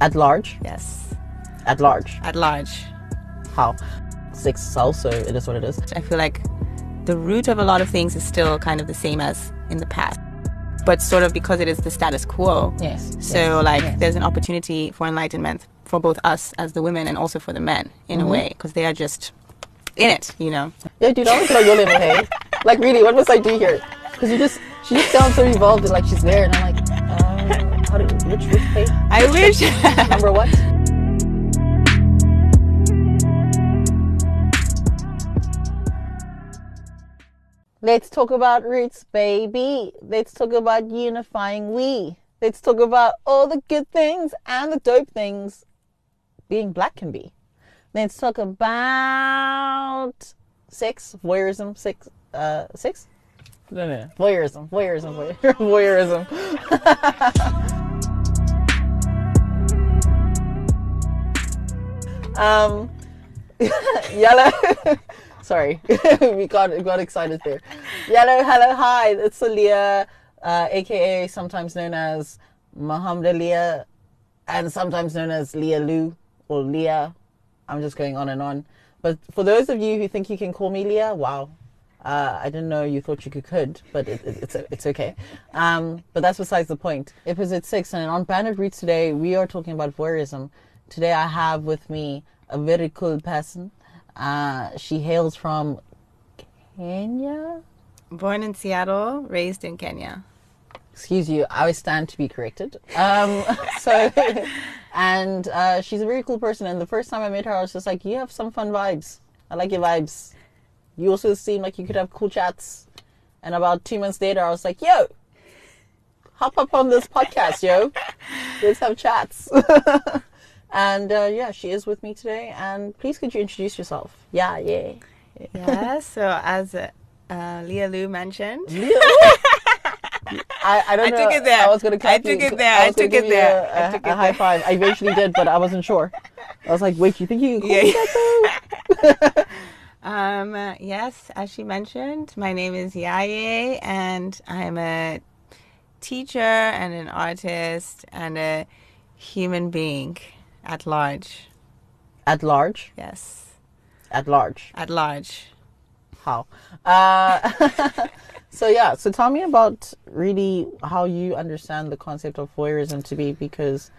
At large? Yes. At large. At large. How? Six sells, so it is what it is. I feel like the root of a lot of things is still kind of the same as in the past. But sort of because it is the status quo. Yes. So yes, like yes. there's an opportunity for enlightenment for both us as the women and also for the men in Mm-hmm. a way because they are just in it, you know. Yeah, dude, I want to know your level, hey? Like, really, what must I do here? Because you just, she just sounds so evolved and like she's there, and I'm like, how which, which page? I wish. Number what? Let's talk about roots, baby. Let's talk about unifying we. Let's talk about all the good things and the dope things being black can be. Let's talk about sex, voyeurism, sex, uh, sex? Voyeurism, voyeurism, voyeur- voyeurism. um, yellow. Sorry, we got got excited there. Yellow, hello, hi. It's Leah, uh, aka sometimes known as Muhammad Leah, and sometimes known as Leah Lou or Leah. I'm just going on and on. But for those of you who think you can call me Leah, wow. Uh, I didn't know you thought you could, could but it, it, it's it's okay. Um, but that's besides the point. Episode six, and on Banded Roots today, we are talking about voyeurism. Today, I have with me a very cool person. Uh, she hails from Kenya. Born in Seattle, raised in Kenya. Excuse you, I stand to be corrected. Um, so, and uh, she's a very cool person. And the first time I met her, I was just like, "You have some fun vibes. I like your vibes. You also seem like you could have cool chats." And about two months later, I was like, "Yo, hop up on this podcast, yo. Let's have chats." and uh, yeah, she is with me today. And please, could you introduce yourself? Yeah, yeah. Yeah, so as uh, uh, Leah Lou mentioned, I, I don't I know. took it there. I was going to I took it there. I gonna took it there. A, I a- took a it high there. five. I eventually did, but I wasn't sure. I was like, wait, you think you can call Yeah, me that though? Um, yes, as she mentioned, my name is Yaye, and I'm a teacher and an artist and a human being at large. At large. Yes, At large. at large. How? Uh, so yeah. So tell me about really how you understand the concept of voyeurism to be, because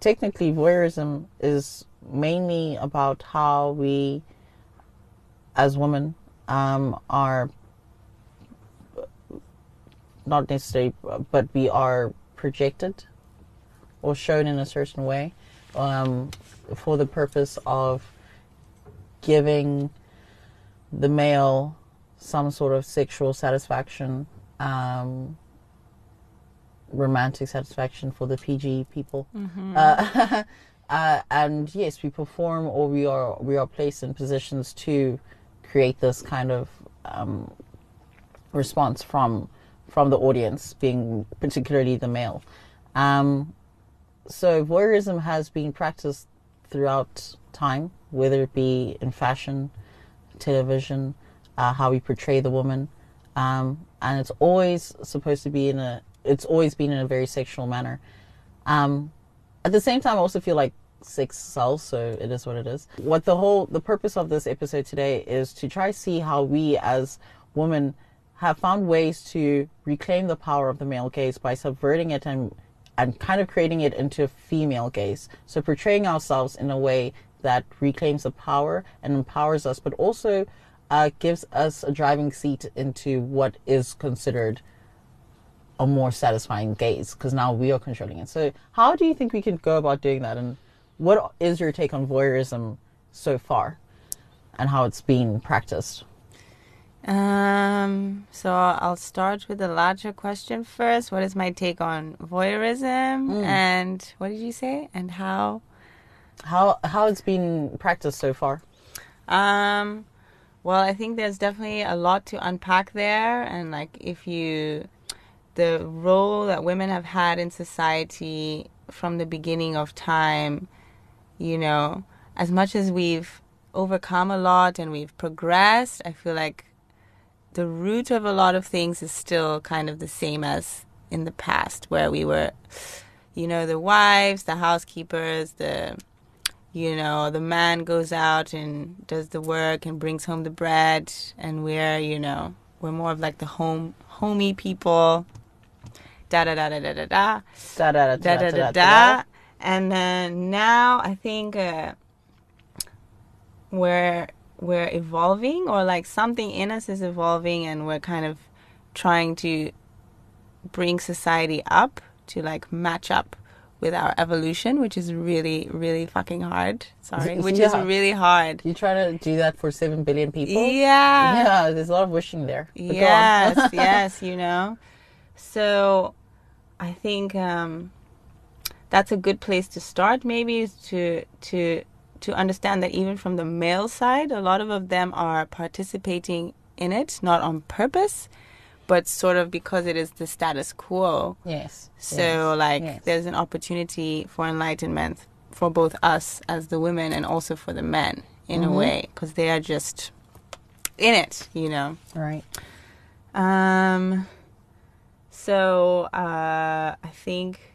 technically voyeurism is mainly about how we, as women, um, are not necessarily, but we are projected or shown in a certain way um, for the purpose of giving the male some sort of sexual satisfaction, um, romantic satisfaction for the PG people. Uh, uh, and yes, we perform or we are we are placed in positions to create this kind of um, response from from the audience, being particularly the male. Um, so voyeurism has been practiced throughout time, whether it be in fashion, television, uh, how we portray the woman, um, and it's always supposed to be in a. It's always been in a very sexual manner. Um, at the same time, I also feel like sex sells, so it is what it is. What the whole the purpose of this episode today is to try see how we as women have found ways to reclaim the power of the male gaze by subverting it and and kind of creating it into a female gaze. So portraying ourselves in a way that reclaims the power and empowers us, but also uh, gives us a driving seat into what is considered a more satisfying gaze because now we are controlling it. So, how do you think we can go about doing that? And what is your take on voyeurism so far and how it's been practiced? Um, so I'll start with the larger question first. What is my take on voyeurism? And what did you say? And how? How how it's been practiced so far? Um, well, I think there's definitely a lot to unpack there, and like if you, the role that women have had in society from the beginning of time, you know, as much as we've overcome a lot and we've progressed, I feel like the root of a lot of things is still kind of the same as in the past, where we were, you know, the wives, the housekeepers, the you know, the man goes out and does the work and brings home the bread and we're, you know, we're more of like the home homey people. Da da da da da da da. Da da da Da da da da. And then now I think uh, we're we're evolving or like something in us is evolving and we're kind of trying to bring society up to like match up with our evolution, which is really, really fucking hard. Sorry, which is really hard. You try to do that for seven billion people? Yeah. Yeah, there's a lot of wishing there. But. Yes, yes, you know. So I think um, that's a good place to start maybe is to to to understand that even from the male side, a lot of them are participating in it, not on purpose, but sort of because it is the status quo. Yes. So yes, like yes. there's an opportunity for enlightenment for both us as the women and also for the men in Mm-hmm. a way because they are just in it, you know. Right. Um so uh I think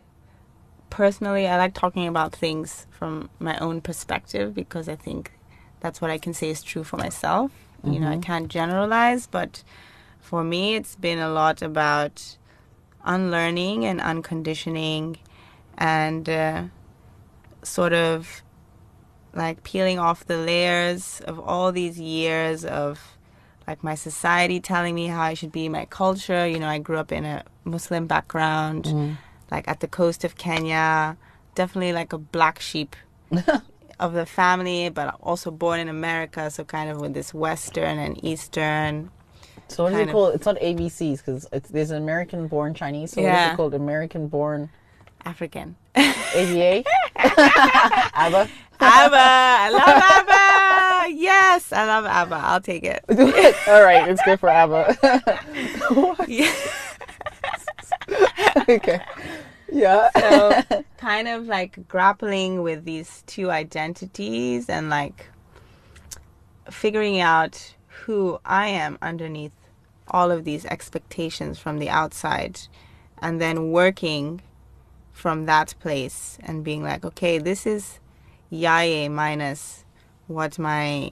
personally I like talking about things from my own perspective because I think that's what I can say is true for myself. You know, I can't generalize, but for me it's been a lot about unlearning and unconditioning and uh, sort of like peeling off the layers of all these years of like my society telling me how I should be, my culture. You know, I grew up in a Muslim background, like at the coast of Kenya, definitely like a black sheep of the family, but also born in America, so kind of with this Western and Eastern. So what is it called? It's not ABCs because it's there's an American born Chinese. So what is Yeah. it called? American born African. ABA? ABBA? ABBA! I love ABBA! Yes, I love ABBA. I'll take it. All right, it's good for ABBA. Yeah. okay. Yeah. so kind of like grappling with these two identities and like figuring out who I am underneath all of these expectations from the outside and then working from that place and being like okay this is yaye minus what my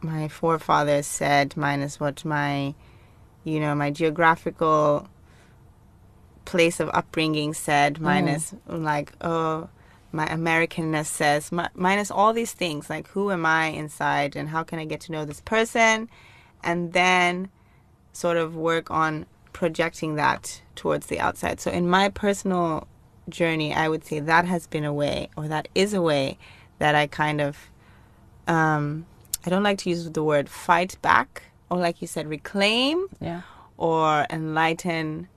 my forefathers said minus what my you know my geographical place of upbringing said minus like oh my americanness says mi- minus all these things like who am i inside and how can i get to know this person? And then sort of work on projecting that towards the outside. So in my personal journey i would say that has been a way or that is a way that i kind of um i don't like to use the word fight back or like you said reclaim Yeah. or enlighten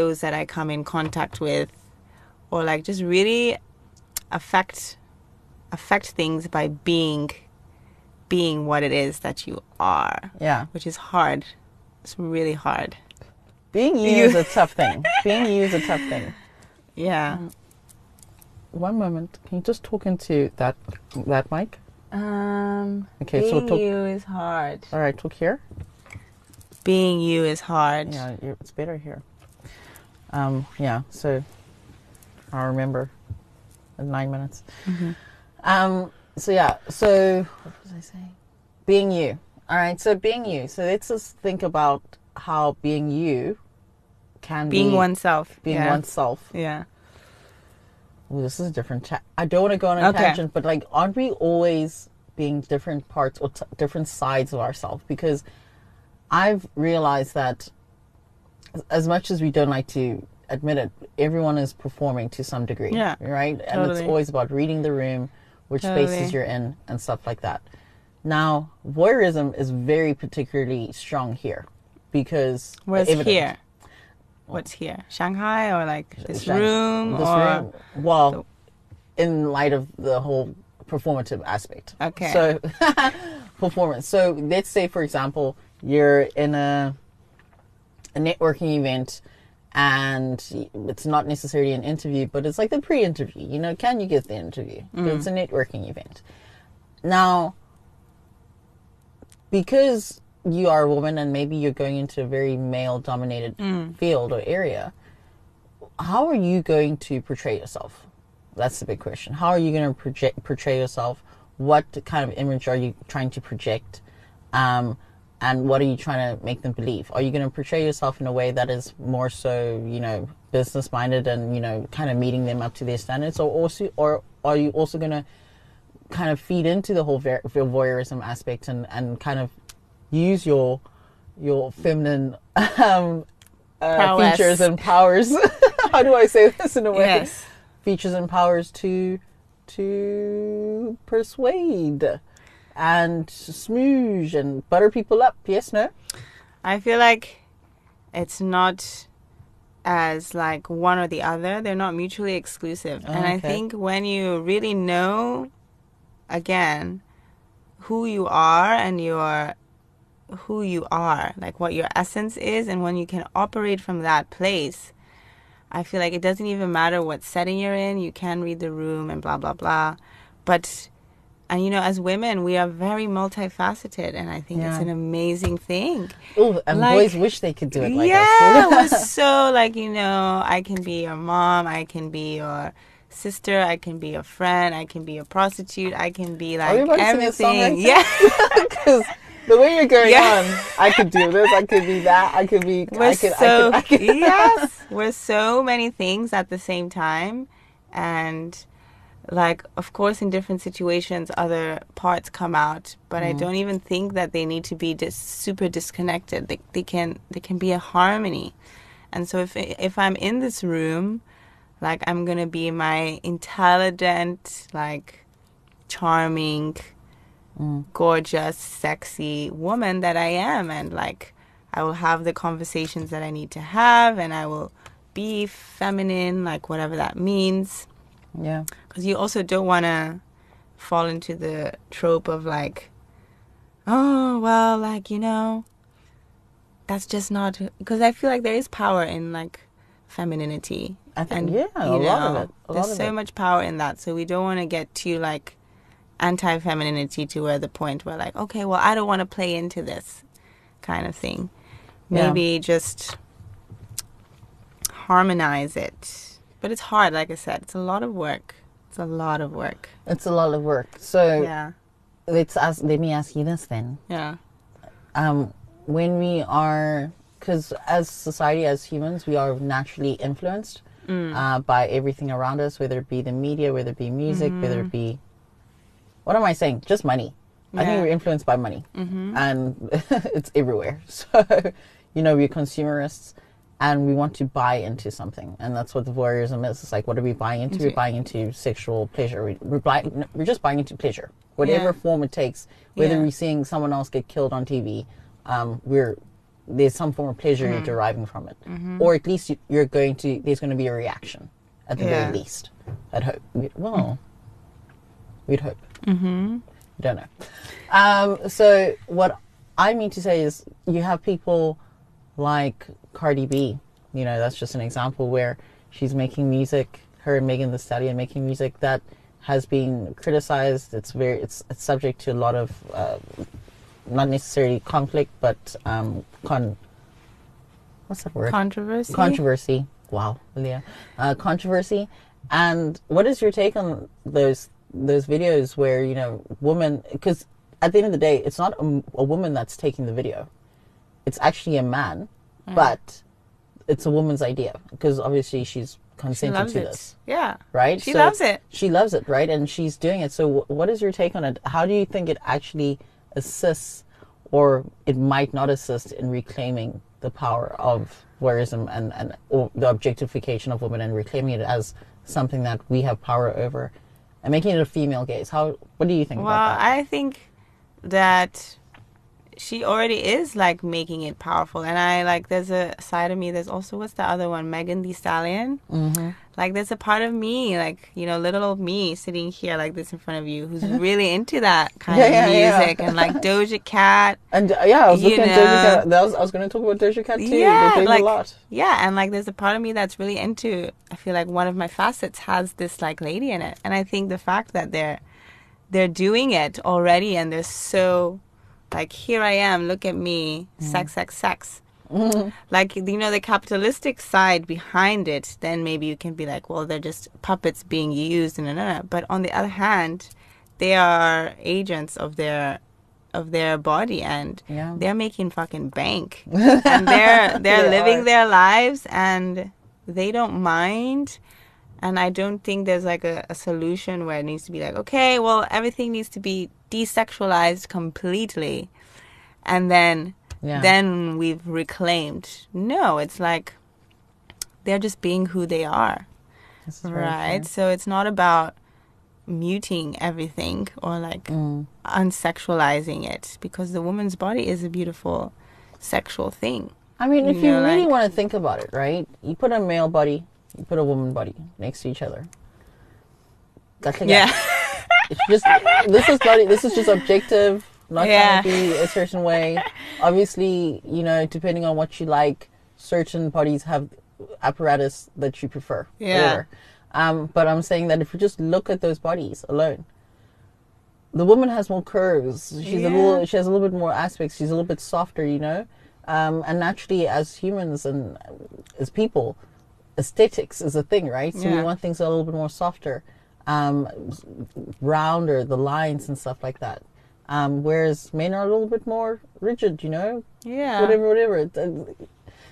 those that I come in contact with or like just really affect affect things by being being what it is that you are, Yeah. which is hard. It's really hard. Being you, You- is a tough thing. Being you is a tough thing. Yeah. One moment. Can you just talk into that that mic? Um Okay, so being talk- you is hard. All right, talk here. Being you is hard. Yeah, it's better here. Um, yeah, so I'll remember in nine minutes. Mm-hmm. Um, so yeah, so what was I saying? Being you. All right, so being you. So let's just think about how being you can be. Being be oneself. being yeah. oneself. Yeah. Ooh, this is a different chat. I don't want to go on a Okay. tangent, but like, aren't we always being different parts or t- different sides of ourselves? Because I've realized that as- much as we don't like to admit it, everyone is performing to some degree. Yeah, Right? And it's always about reading the room, which spaces you're in, and stuff like that. Now, voyeurism is very particularly strong here because Where's here? What's here? Shanghai or like this Shang- room this or room. Well, in light of the whole performative aspect. Okay. So, performance. So, let's say, for example, you're in a a networking event, and it's not necessarily an interview, but it's like the pre-interview. You know, can you get the interview? But It's a networking event. Now, because you are a woman and maybe you're going into a very male dominated field or area, how are you going to portray yourself? that's the big question. How are you going to project portray yourself? What kind of image are you trying to project? Um, and what are you trying to make them believe? Are you going to portray yourself in a way that is more so, you know, business minded and you know, kind of meeting them up to their standards, or also, or are you also going to kind of feed into the whole voyeurism aspect and and kind of use your your feminine um, uh, features and powers. How do I say this in a way? Yes. Features and powers to to persuade and smooge and butter people up. Yes, no. I feel like it's not as like one or the other. They're not mutually exclusive. Oh, and I think when you really know again who you are and your who you are, like what your essence is and when you can operate from that place, I feel like it doesn't even matter what setting you're in, you can read the room and blah blah blah. But and you know, as women, we are very multifaceted, and I think it's an amazing thing. Oh, and Like- boys wish they could do it like yeah, us. we're so like you know, I can be your mom, I can be your sister, I can be your friend, I can be a prostitute, I can be like we about to sing a song everything. like yeah, Because the way you're going Yeah. on, I could do this, I could be that, I could be. we're I could, so I could, I could. yes, we're so many things at the same time, and like of course in different situations other parts come out but Mm-hmm. i don't even think that they need to be dis- super disconnected they, they can they can be a harmony and so if if i'm in this room like i'm gonna be my intelligent like charming Mm. gorgeous sexy woman that i am and like i will have the conversations that i need to have and i will be feminine like whatever that means Yeah. because you also don't want to fall into the trope of like oh well like you know that's just not because i feel like there is power in like femininity I think, and yeah, a you lot of it. A there's lot of so it. much power in that so we don't want to get too like anti-femininity to where the point where like okay well i don't want to play into this kind of thing Yeah. maybe just harmonize it but it's hard like i said it's a lot of work it's a lot of work It's a lot of work. So yeah let's ask, let me ask you this then. yeah um, when we are, because as society, as humans, we are naturally influenced Mm. uh, by everything around us, whether it be the media, whether it be music, whether it be, what am I saying? Just money. I think Mm-hmm. We're influenced by money, mm-hmm. and it's everywhere. So, you know, we're consumerists. And we want to buy into something, and that's what the voyeurism is. It's like, what are we buying into? We're buying into sexual pleasure. We, we're, buying, we're just buying into pleasure, whatever Yeah. form it takes. Whether Yeah. we're seeing someone else get killed on TV, um, we're there's some form of pleasure Mm-hmm. you're deriving from it, or at least you, you're going to there's going to be a reaction at the Yeah. very least. I'd hope. We- Well, we'd hope. Mm-hmm. Don't know. Um, so what I mean to say is, you have people like Cardi B. You know, that's just an example where she's making music. Her and Megan Thee Stallion making music that has been criticized. It's very it's, it's subject to a lot of uh, not necessarily conflict, but um, con. What's that word? controversy controversy. Wow, Leah, uh, controversy. And what is your take on those those videos where you know women? Because at the end of the day, it's not a, a woman that's taking the video; it's actually a man, Mm. but it's a woman's idea because obviously she's she to it this, yeah right? she So loves it She loves it, right? And she's doing it. So, wh- what is your take on it? How do you think it actually assists, or it might not assist in reclaiming the power of voyeurism and and or the objectification of women and reclaiming it as something that we have power over, and making it a female gaze? How? What do you think well about that? i think that she already is like making it powerful and i like there's a side of me there's also what's the other one Megan Thee Stallion mm-hmm. like there's a part of me like you know little old me sitting here like this in front of you who's really into that kind Yeah, of yeah, yeah. music and like doja cat And uh, yeah, I was looking at. Doja Cat. That was, I was going to talk about Doja Cat too. Yeah, like- a lot. yeah and like there's a part of me that's really into i feel like one of my facets has this like lady in it and i think the fact that they're they're doing it already and they're so like here i am look at me mm. sex sex sex mm-hmm. Like you know, the capitalistic side behind it, then maybe you can be like, well, they're just puppets being used, and no, no, no. But on the other hand, they are agents of their of their body and Yeah. they're making fucking bank and they're they're They living are. their lives and they don't mind and i don't think there's like a, a solution where it needs to be like okay well everything needs to be desexualized completely and then Yeah. then we've reclaimed no it's like they're just being who they are This is very right so it's not about muting everything or like Mm. unsexualizing it because the woman's body is a beautiful sexual thing. I mean, if You you really like- want to think about it, right? You put a male body, you put a woman body next to each other. That's like Yeah. It's just this is not this is just objective, not Yeah. trying to be a certain way. Obviously, you know, depending on what you like, certain bodies have apparatus that you prefer. Yeah. Um, but I'm saying that if you just look at those bodies alone, the woman has more curves. She's a little. She has a little bit more aspects. She's a little bit softer, you know. Um, and naturally, as humans and as people, aesthetics is a thing, right? So we want things a little bit more softer, um, rounder, the lines and stuff like that. Um, whereas men are a little bit more rigid, you know, Yeah. whatever, whatever. It-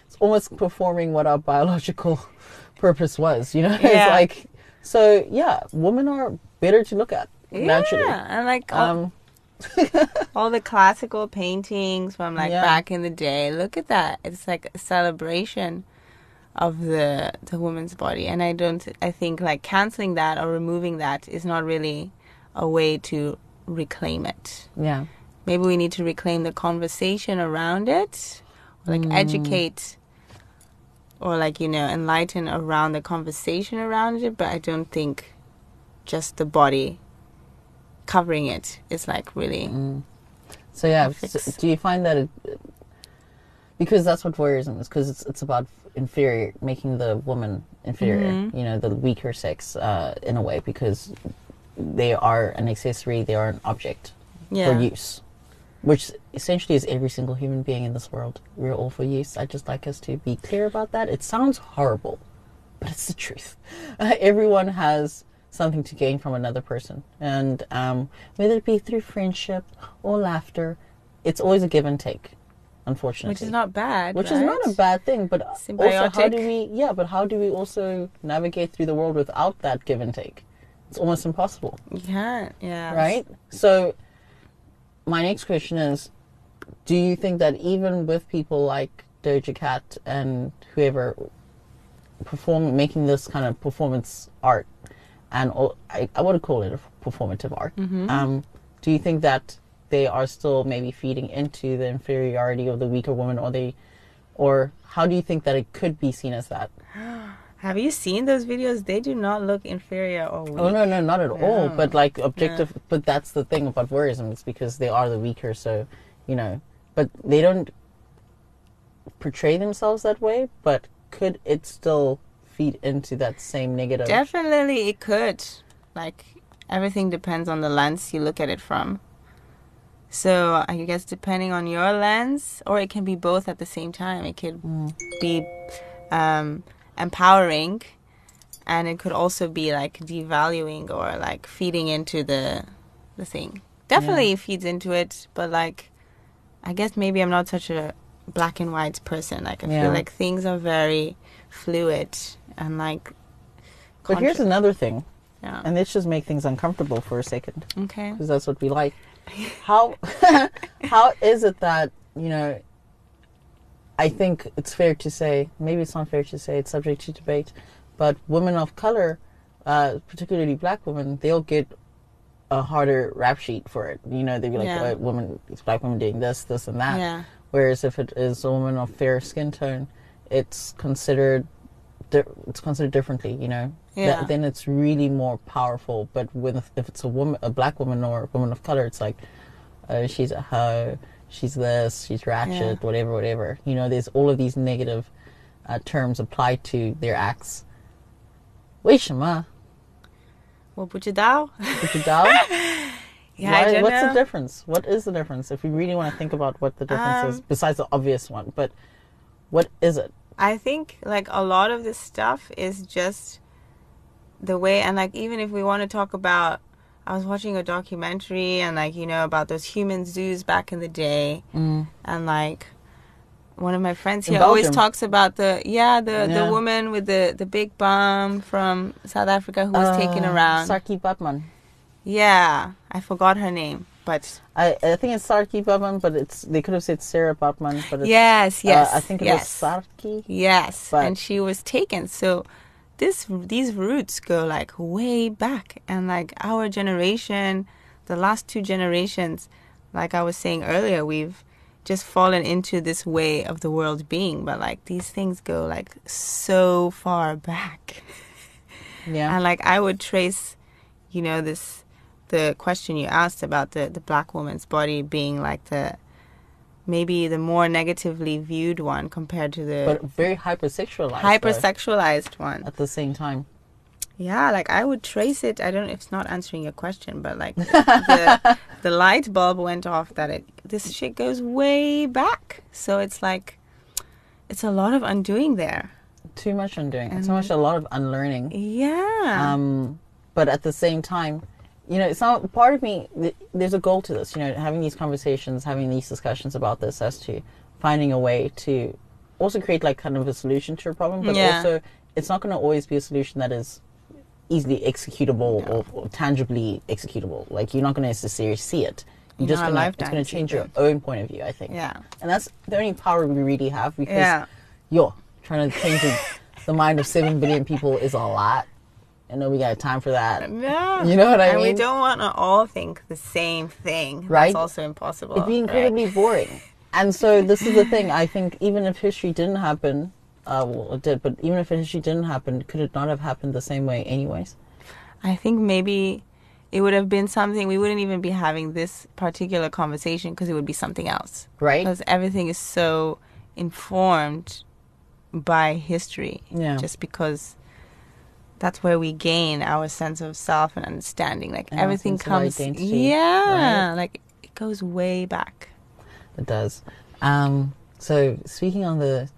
It's almost performing what our biological purpose was, you know. Yeah. it's like, so yeah, women are better to look at naturally. Yeah, and like all, Um, all the classical paintings from like Yeah. back in the day. Look at that. It's like a celebration of the the woman's body, and I don't. I think like canceling that or removing that is not really a way to reclaim it. yeah, maybe we need to reclaim the conversation around it or like mm. educate or like you know enlighten around the conversation around it. But i don't think just the body covering it is like really mm. So yeah, so do you find that it because that's what voyeurism is because it's it's about inferior making the woman inferior, Mm-hmm. you know, the weaker sex uh, in a way because they are an accessory, they are an object yeah for use, which essentially is every single human being in this world. We're all for use. I just like us to be clear about that. It sounds horrible, but it's the truth. everyone has something to gain from another person, and um, whether it be through friendship or laughter, it's always a give and take. Unfortunately, which is not bad which is not a bad thing, but also how do we? Yeah, but how do we also navigate through the world without that give and take? It's almost impossible you can't yeah right? So, my next question is: Do you think that even with people like Doja Cat and whoever perform making this kind of performance art, and all, I, I would call it a performative art, um, do you think that they are still maybe feeding into the inferiority of the weaker woman, or they, or how do you think that it could be seen as that? have you seen those videos they do not look inferior or weak Oh no, no, not at all. But like objective, but that's the thing about voyeurism. It's because they are the weaker, so you know. But they don't portray themselves that way. But could it still feed into that same negative? Definitely, it could. Like everything depends on the lens you look at it from. So I guess depending on your lens, or it can be both at the same time. It could be um, empowering, and it could also be like devaluing or like feeding into the the thing. Definitely feeds into it, but like I guess maybe I'm not such a black and white person. Like I Yeah. feel like things are very fluid and like. But here's another thing, yeah. and let's just make things uncomfortable for a second, Okay. because that's what we like. How how is it that you know? I think it's fair to say, maybe it's not fair to say, it's subject to debate, but women of color, uh, particularly black women, they'll get a harder rap sheet for it. You know, they'd be like, Yeah. oh, women, it's black women doing this, this, and that. Yeah. Whereas if it is a woman of fair skin tone, it's considered it's considered differently. You know, yeah. then it's really more powerful. But with if it's a woman, a black woman or a woman of color, it's like uh, she's a hoe, she's this, she's ratchet, yeah. whatever, whatever. You know, there's all of these negative uh, terms applied to their acts. Wishama. what put you down. Put you down. Yeah, Why, what's know. the difference? What is the difference? If we really want to think about what the difference um, is, besides the obvious one, but what is it? I think like a lot of this stuff is just the way and like even if we want to talk about I was watching a documentary and like you know about those human zoos back in the day Mm. and like one of my friends here always talks about the yeah the Yeah. the woman with the the big bum from South Africa who was taken Uh, around. Saartjie Baartman. yeah, I forgot her name, but I, I think it's Saartjie Baartman, but it's they could have said Sarah Baartman, but it's, yes, yes, uh, I think it yes. was Saartjie. Yes, and she was taken. So this these roots go like way back, and like our generation, the last two generations, like I was saying earlier, we've just fallen into this way of the world being. But like these things go like so far back, Yeah. and like I would trace, you know, this the question you asked about the the black woman's body being like the maybe the more negatively viewed one compared to the but very hypersexualized. though, hypersexualized one. at the same time. Yeah, like I would trace it. I don't. It's not answering your question, but like the the light bulb went off that it this shit goes way back. So it's like it's a lot of undoing there. Too much undoing. It's And- so much a lot of unlearning. Yeah. Um, but at the same time, you know, it's some part of me th- there's a goal to this. You know, having these conversations, having these discussions about this, as to finding a way to also create like kind of a solution to a problem, but Yeah. also it's not going to always be a solution that is easily executable or, or tangibly executable. Like you're not going to necessarily see it. You're just gonna, it's going to change your own point of view. I think. yeah. And that's the only power we really have because Yeah. yo, trying to change the, the mind of seven billion people is a lot. And know we got time for that. Yeah. You know what I mean? and we don't want to all think the same thing. Right. That's also impossible. It'd be right? incredibly boring. And so this is the thing. I think even if history didn't happen, uh, well, it did, but even if history didn't happen, could it not have happened the same way, anyways? I think maybe it would have been something we wouldn't even be having this particular conversation because it would be something else. Right? Because everything is so informed by history. Yeah. Just because that's where we gain our sense of self and understanding. Like And everything comes. identity, yeah. right? Like it goes way back. It does. Um, so speaking on the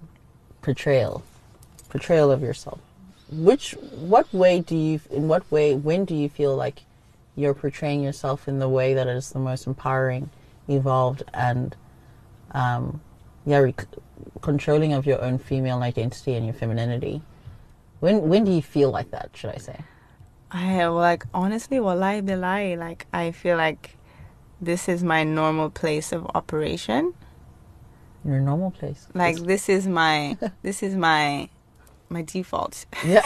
portrayal, portrayal of yourself, which, what way do you, in what way, when do you feel like you're portraying yourself in the way that is the most empowering, evolved, and, um, yeah, rec- controlling of your own female identity and your femininity? When, when do you feel like that? Should I say? I like honestly, wallahi billahi, like I feel like this is my normal place of operation. Your normal place. Like this is my this is my my default. yeah.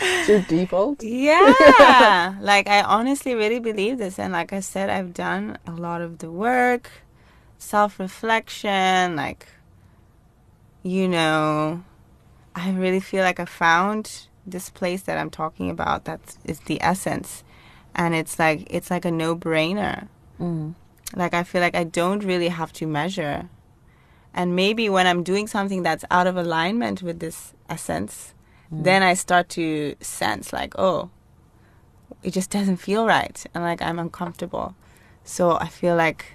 your default. Yeah. like I honestly really believe this and like I said I've done a lot of the work, self-reflection, like you know, I really feel like I found this place that I'm talking about that is the essence and it's like it's like a no-brainer. Mm. Like I feel like I don't really have to measure. And maybe when I'm doing something that's out of alignment with this essence, then I start to sense like, oh, it just doesn't feel right and like I'm uncomfortable. So I feel like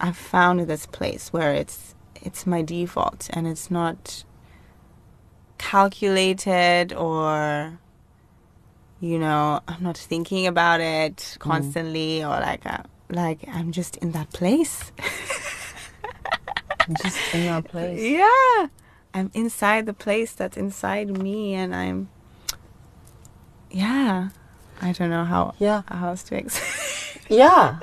I've found this place where it's it's my default and it's not calculated or you know, I'm not thinking about it constantly or like uh, like I'm just in that place. Just in that place. Yeah. I'm inside the place that's inside me and I'm Yeah. I don't know how Yeah. how else to explain. Yeah.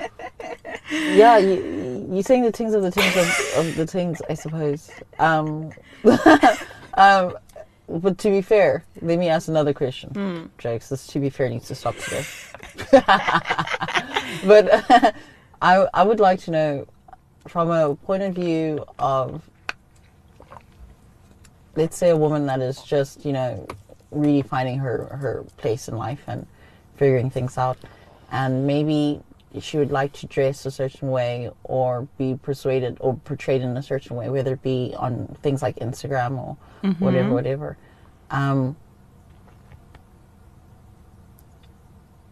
Yeah, you you saying the things of the things of, of the things, I suppose. Um, um, but to be fair, let me ask another question. Hmm. Jokes. This to be fair needs to stop today. but I I would like to know from a point of view of let's say a woman that is just you know really finding her her place in life and figuring things out and maybe she would like to dress a certain way or be persuaded or portrayed in a certain way whether it be on things like instagram or whatever whatever um,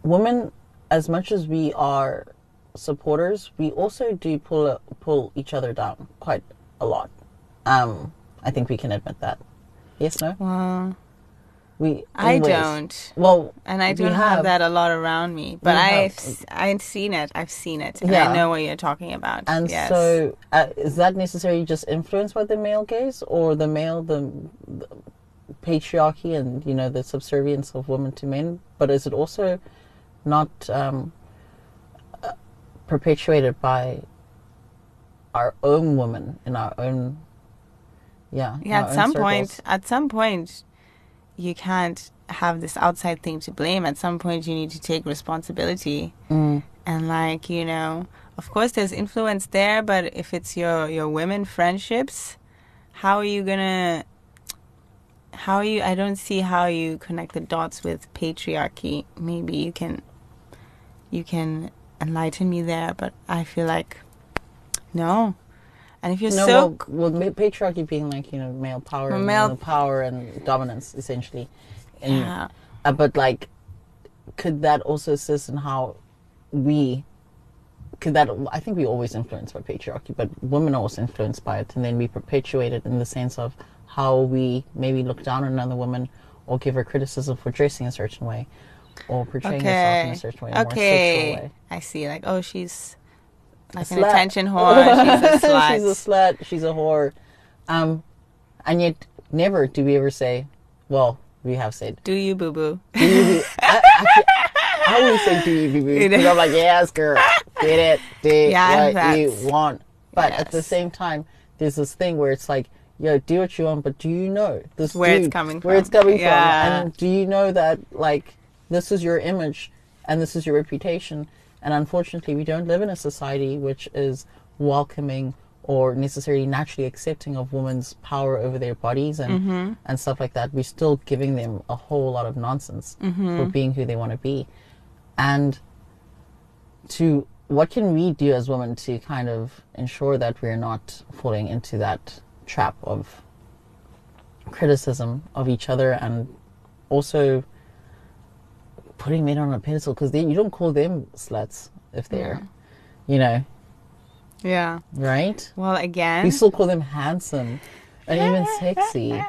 women as much as we are supporters we also do pull pull each other down quite a lot Um, I think we can admit that. Yes, no? We I don't. Well, And I don't have, that a lot around me. But I've, have. I've seen it. I've seen it. And Yeah. I know what you're talking about. And yes. so, uh, is that necessarily just influenced by the male gaze, or the male, the, the patriarchy, and you know the subservience of women to men? But is it also not um, uh, perpetuated by our own women in our own? Yeah. yeah, at some point, at some point, you can't have this outside thing to blame. At some point, you need to take responsibility. Mm. and like you know of course there's influence there but if it's your your women friendships how are you gonna how are you i don't see how you connect the dots with patriarchy maybe you can you can enlighten me there but i feel like no and if you're No, so well, well, patriarchy being like you know male power, and male- male power and dominance essentially. And, yeah uh, but like, could that also assist in how we? Could that? I think we always influenced by patriarchy, but women are also influenced by it, and then we perpetuate it in the sense of how we maybe look down on another woman or give her criticism for dressing a certain way or portraying herself in a certain way, a more sexual okay way. i see like oh she's like an slut. attention whore she's a slut she's a slut. She's a whore. Um, and yet never do we ever say, well, we have said, do you boo boo do you, I, actually, I always say do you, boo boo" Because I'm like, yes, girl, get it, do what you want. But at the same time, there's this thing where it's like, yo, do what you want, but do you know this Where it's coming from? Where it's coming Yeah. from, and do you know that like this is your image and this is your reputation? And unfortunately, we don't live in a society which is welcoming or necessarily naturally accepting of women's power over their bodies and Mm-hmm. and stuff like that. We're still giving them a whole lot of nonsense Mm-hmm. for being who they want to be, and to what can we do as women to kind of ensure that we're not falling into that trap of criticism of each other and also putting men on a pedestal because you don't call them sluts if they're you know yeah right Well, again, we still call them handsome and even sexy.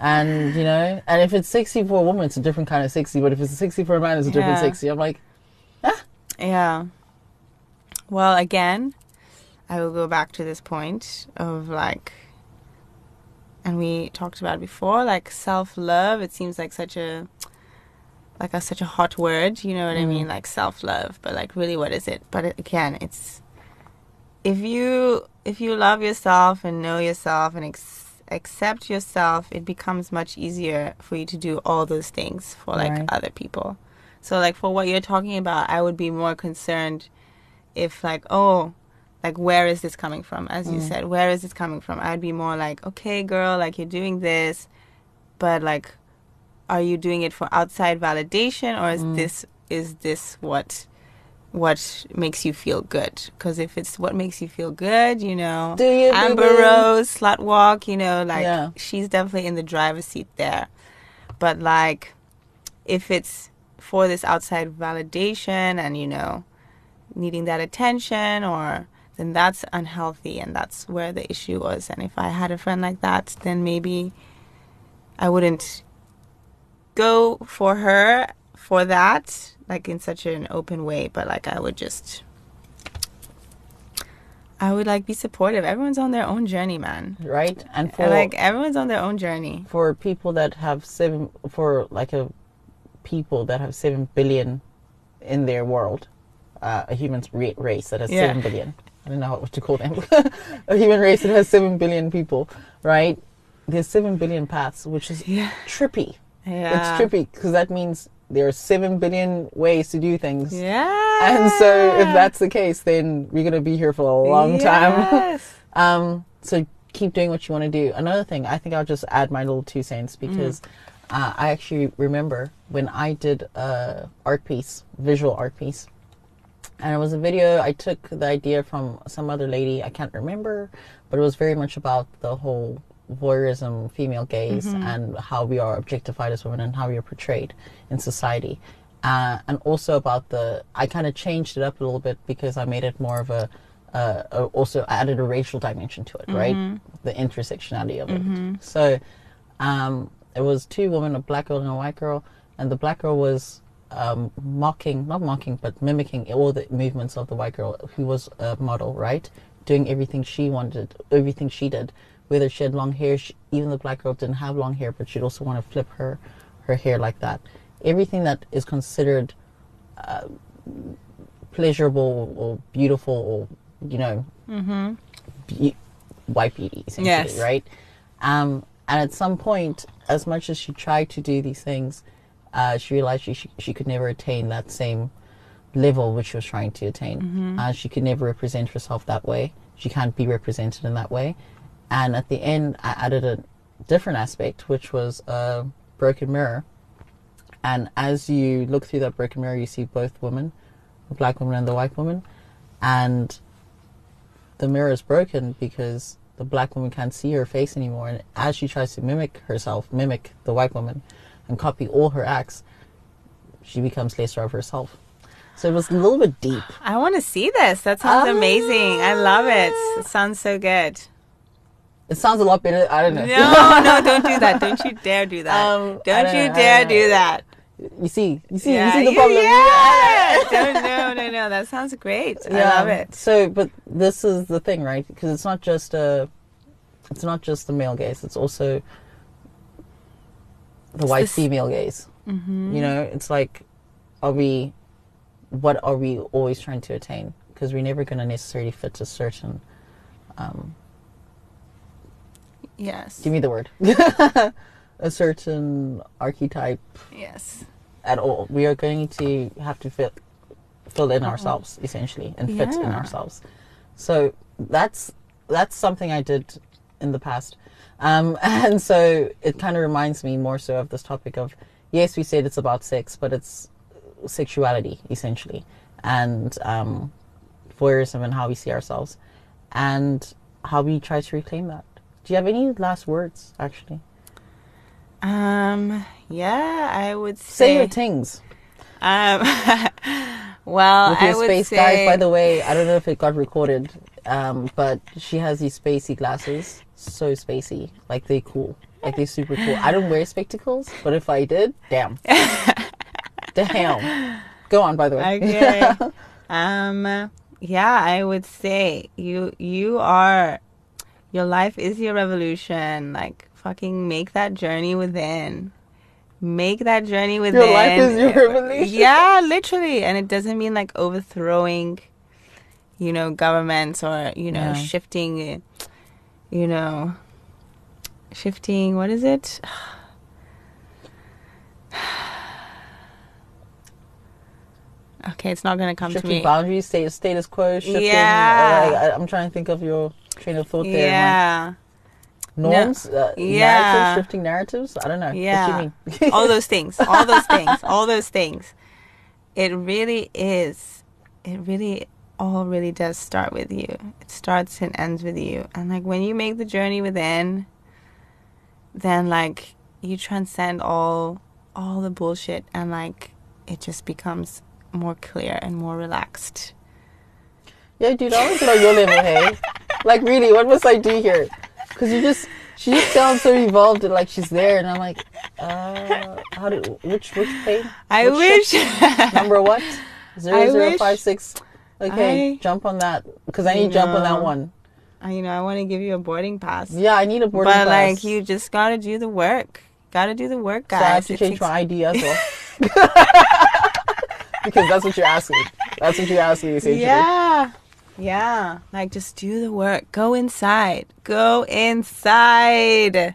And you know, and if it's sexy for a woman, it's a different kind of sexy. But if it's sexy for a man, it's a different Yeah. sexy. I'm like, ah. yeah. Well, again, I will go back to this point of like, and we talked about before, like self love. It seems like such a like a such a hot word. You know what I mean? Mm. Like self love, but like really, what is it? But it, again, it's if you if you love yourself and know yourself and ex- accept yourself, it becomes much easier for you to do all those things for like Right. other people. So like for what you're talking about, I would be more concerned if like oh like where is this coming from as you mm. said where is this coming from i'd be more like okay girl like you're doing this but like are you doing it for outside validation or is mm. this is this what what makes you feel good? Because if it's what makes you feel good you know Do you, amber rose slut walk you know like Yeah. she's definitely in the driver's seat there. But like if it's for this outside validation and you know needing that attention or then that's unhealthy and that's where the issue was. And if i had a friend like that then maybe i wouldn't go for her for that like in such an open way but like i would just i would like be supportive everyone's on their own journey man right? And for like everyone's on their own journey for people that have seven, for like a people that have seven billion in their world, uh, a human race that has Yeah. seven billion. I don't know what to call them. a human race that has seven billion people, right? There's seven billion paths, which is yeah trippy. Yeah It's trippy because that means there are seven billion ways to do things. yeah And so, if that's the case, then we're gonna be here for a long time. Yes. Um, so keep doing what you want to do. Another thing, I think I'll just add my little two cents because uh, I actually remember when I did a art piece, visual art piece, and it was a video. I took the idea from some other lady. I can't remember, but it was very much about the whole voyeurism, female gaze, and how we are objectified as women and how we are portrayed in society. Uh, and also about the, I kind of changed it up a little bit because I made it more of a uh, uh, also added a racial dimension to it, right? The intersectionality of it. So um, it was two women, a black girl and a white girl, and the black girl was um, mocking, not mocking, but mimicking all the movements of the white girl, who was a model, right? Doing everything she wanted, everything she did. Whether she had long hair, she, even the black girl didn't have long hair, but she'd also want to flip her, her hair like that. Everything that is considered uh, pleasurable or beautiful or, you know, be- white beauty, essentially, Yes. right? Um, and at some point, as much as she tried to do these things, uh, she realized she, she, she could never attain that same level which she was trying to attain. Uh, she could never represent herself that way. She can't be represented in that way. And at the end, I added a different aspect, which was a broken mirror. And as you look through that broken mirror, you see both women, the black woman and the white woman. And the mirror is broken because the black woman can't see her face anymore. And as she tries to mimic herself, mimic the white woman, and copy all her acts, she becomes lesser of herself. So it was a little bit deep. I want to see this. That sounds Ah. amazing. I love it. It sounds so good. It sounds a lot better. I don't know. No, no, don't do that. Don't you dare do that. Um, don't you know, dare know. do that. You see, you see, yeah, you see the you- problem. Yeah. don't, no, no, no. That sounds great. I love it. So, but this is the thing, right? Because it's not just a, it's not just the male gaze. It's also the white this- female gaze. Mm-hmm. You know, it's like, are we, what are we always trying to attain? Because we're never going to necessarily fit a certain. Um, Yes. give me the word. a certain archetype Yes. at all. We are going to have to fit fill in ourselves essentially and fit in ourselves. So that's that's something I did in the past. Um, and so it kind of reminds me more so of this topic of yes, we said it's about sex, but it's sexuality essentially, and um, voyeurism and how we see ourselves, and how we try to reclaim that. Do you have any last words, actually? Um. Yeah, I would Say say. your things. um. well, with your I would space say. guys by the way i don't know if it got recorded um, but she has these spacey glasses so spacey like they cool like they super cool i don't wear spectacles but if i did damn damn go on by the way Okay. um. Yeah, I would say you you are. Your life is your revolution. Like fucking make that journey within. Make that journey within. Your life is your revolution. Yeah, literally, and it doesn't mean like overthrowing, you know, governments or you know Yeah. shifting, you know, shifting. What is it? Okay, it's not gonna come to shifting me. boundaries status, status quo shifting Yeah. uh, I, i'm trying to think of your train of thought there Yeah. Like, norms uh, Yeah. narratives shifting narratives i don't know Yeah. what do you mean all those things, all those things, all those things. It really is. It really all really does start with you. It starts and ends with you. And like when you make the journey within, then like you transcend all all the bullshit and like it just becomes more clear and more relaxed. Yeah, dude, I want to get your level, hey. Like, really, what must I do here? Because you just, she just sounds so evolved and like she's there, and I'm like, uh, how do, which, which page? I Which wish? Number what? Zero zero five six. Okay, I- jump on that because I need to jump on that one. I- you know, I want to give you a boarding pass. Yeah, I need a boarding but pass. like you just gotta do the work. Gotta do the work, so I have guys. to It change takes- my ID as well. because that's what you're asking. That's what you're asking, essentially. Yeah. Yeah. Like just do the work. Go inside. Go inside.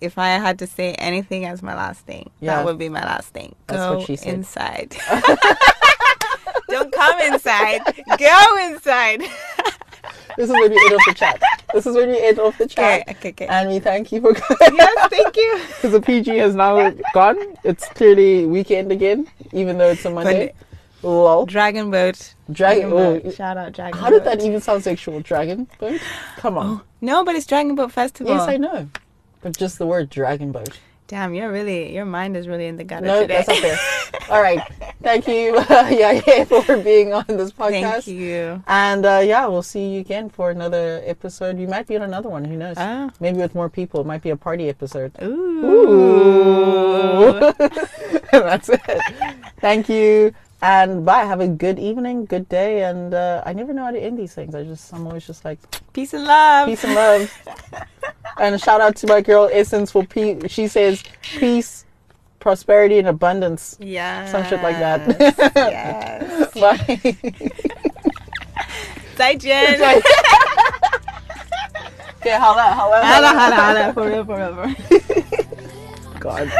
If I had to say anything as my last thing, Yeah. that would be my last thing. That's Go what she said. inside. Don't come inside. Go inside. This is when we end off the chat. This is when we end off the okay, chat. okay, okay. And we thank you for yes, thank you. Because the PG has now gone. It's clearly weekend again, even though it's a Monday. Lol. Dragon boat. Dragon. boat. Oh, Shout out Dragon how did that even sound sexual? Dragon boat? Come on. No, but it's Dragon Boat Festival. yes, I know. But just the word dragon boat. Damn, you're really your mind is really in the gutter No, today. that's not fair. All right. Thank you, yeah, yeah, for being on this podcast. Thank you. And uh, yeah, we'll see you again for another episode. You might be on another one. Who knows? Oh. Maybe with more people. It might be a party episode. Ooh. That's it. Thank you. And bye. Have a good evening, good day. And uh, I never know how to end these things. I just, I'm always just like, Peace and love. peace and love. and a shout out to my girl Essence for peace. She says peace, prosperity, and abundance. Yeah. Some shit like that. yes. Bye. 再见。okay, holla, holla, Hala, hala, hala. Forever, forever. God.